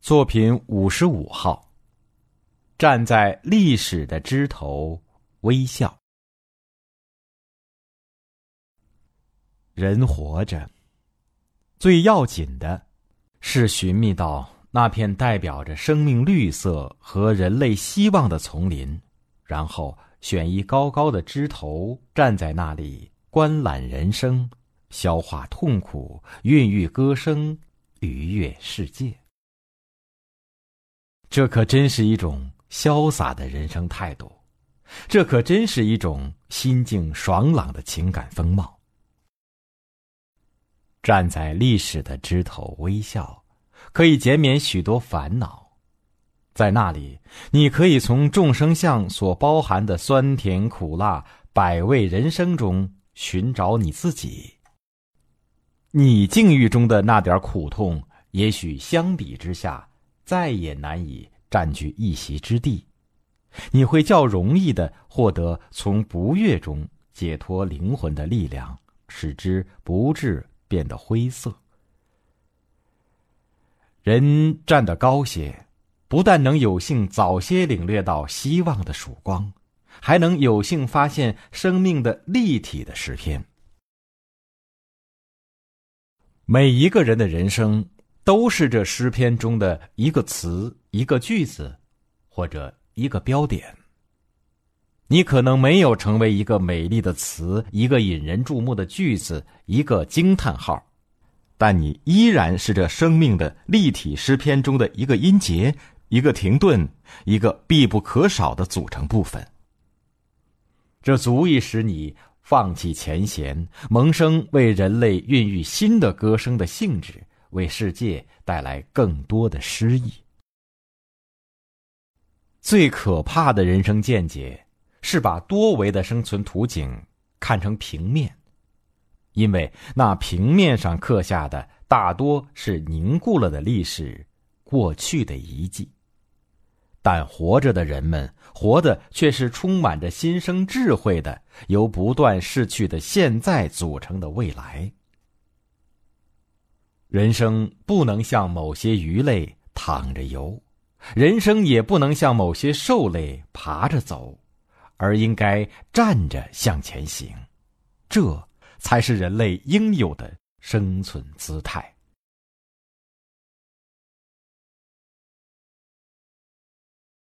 作品五十五号。站在历史的枝头，微笑。人活着，最要紧的，是寻觅到那片代表着生命绿色和人类希望的丛林，然后选一高高的枝头，站在那里观览人生，消化痛苦，孕育歌声，愉悦世界。这可真是一种潇洒的人生态度，这可真是一种心境爽朗的情感风貌。站在历史的枝头微笑，可以减免许多烦恼。在那里，你可以从众生相所包含的酸甜苦辣百味人生中寻找你自己。你境遇中的那点苦痛，也许相比之下。再也难以占据一席之地，你会较容易的获得从不悦中解脱灵魂的力量，使之不至变得灰色。人站得高些，不但能有幸早些领略到希望的曙光，还能有幸发现生命的立体的诗篇。每一个人的人生。都是这诗篇中的一个词、一个句子，或者一个标点。你可能没有成为一个美丽的词、一个引人注目的句子、一个惊叹号，但你依然是这生命的立体诗篇中的一个音节、一个停顿、一个必不可少的组成部分。这足以使你放弃前嫌，萌生为人类孕育新的歌声的兴致。为世界带来更多的诗意。最可怕的人生见解是把多维的生存图景看成平面，因为那平面上刻下的大多是凝固了的历史、过去的遗迹，但活着的人们活的却是充满着新生智慧的、由不断逝去的现在组成的未来。人生不能像某些鱼类躺着游，人生也不能像某些兽类爬着走，而应该站着向前行，这才是人类应有的生存姿态。